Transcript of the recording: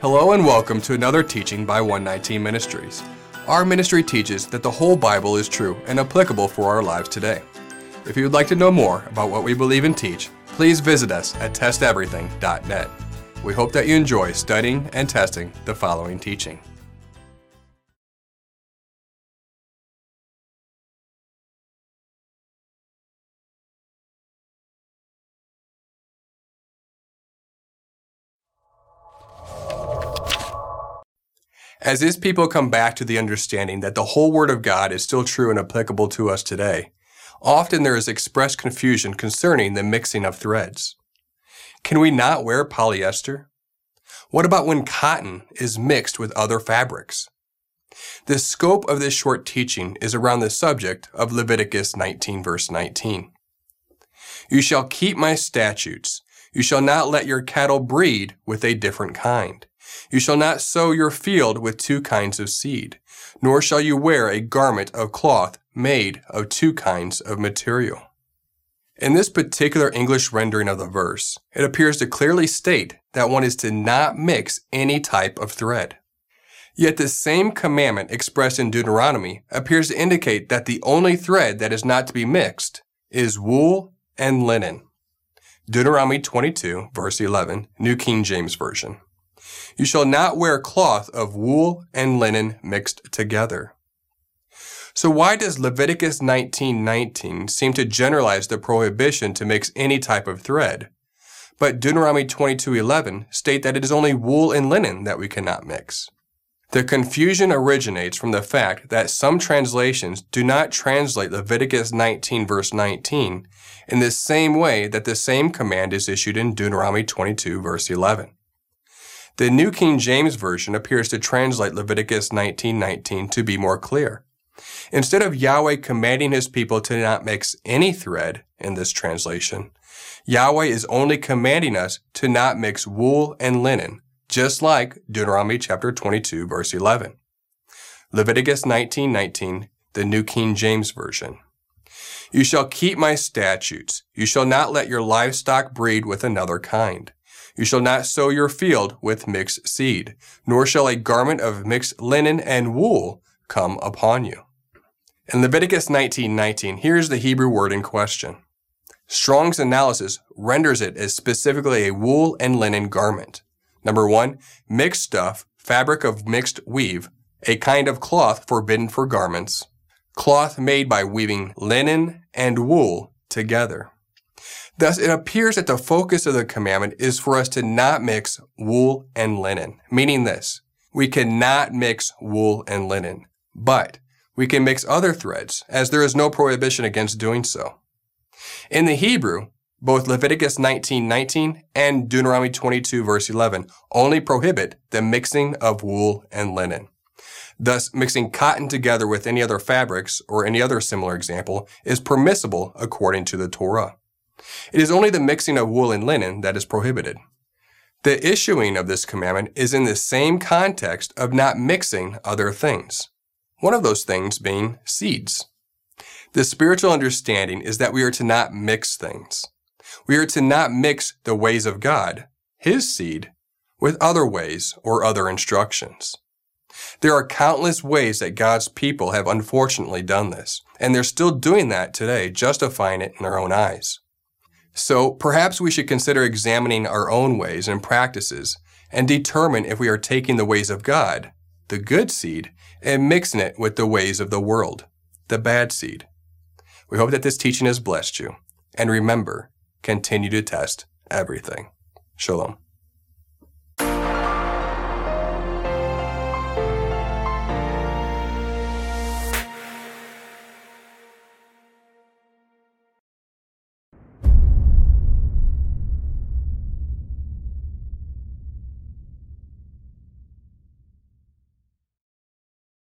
Hello and welcome to another teaching by 119 Ministries. Our ministry teaches that the whole Bible is true and applicable for our lives today. If you would like to know more about what we believe and teach, please visit us at testeverything.net. We hope that you enjoy studying and testing the following teaching. As his people come back to the understanding that the whole Word of God is still true and applicable to us today, often there is expressed confusion concerning the mixing of threads. Can we not wear polyester? What about when cotton is mixed with other fabrics? The scope of this short teaching is around the subject of Leviticus 19 verse 19. You shall keep my statutes. You shall not let your cattle breed with a different kind. You shall not sow your field with two kinds of seed, nor shall you wear a garment of cloth made of two kinds of material. In this particular English rendering of the verse, it appears to clearly state that one is to not mix any type of thread. Yet the same commandment expressed in Deuteronomy appears to indicate that the only thread that is not to be mixed is wool and linen. Deuteronomy 22, verse 11, New King James Version. You shall not wear cloth of wool and linen mixed together. So why does Leviticus 19:19 seem to generalize the prohibition to mix any type of thread? But Deuteronomy 22:11 state that it is only wool and linen that we cannot mix. The confusion originates from the fact that some translations do not translate Leviticus 19 verse 19 in the same way that the same command is issued in Deuteronomy 22 verse 11. The New King James Version appears to translate Leviticus 19:19 to be more clear. Instead of Yahweh commanding his people to not mix any thread in this translation, Yahweh is only commanding us to not mix wool and linen, just like Deuteronomy chapter 22 verse 11. Leviticus 19:19, the New King James Version. You shall keep my statutes. You shall not let your livestock breed with another kind. You shall not sow your field with mixed seed, nor shall a garment of mixed linen and wool come upon you. In Leviticus 19:19, here's the Hebrew word in question. Strong's analysis renders it as specifically a wool and linen garment. Number one, mixed stuff, fabric of mixed weave, a kind of cloth forbidden for garments, cloth made by weaving linen and wool together. Thus, it appears that the focus of the commandment is for us to not mix wool and linen, meaning this. We cannot mix wool and linen, but we can mix other threads, as there is no prohibition against doing so. In the Hebrew, both Leviticus 19:19 and Deuteronomy 22 verse 11 only prohibit the mixing of wool and linen. Thus, mixing cotton together with any other fabrics or any other similar example is permissible according to the Torah. It is only the mixing of wool and linen that is prohibited. The issuing of this commandment is in the same context of not mixing other things. One of those things being seeds. The spiritual understanding is that we are to not mix things. We are to not mix the ways of God, His seed, with other ways or other instructions. There are countless ways that God's people have unfortunately done this, and they're still doing that today, justifying it in their own eyes. So perhaps we should consider examining our own ways and practices and determine if we are taking the ways of God, the good seed, and mixing it with the ways of the world, the bad seed. We hope that this teaching has blessed you. And remember, continue to test everything. Shalom.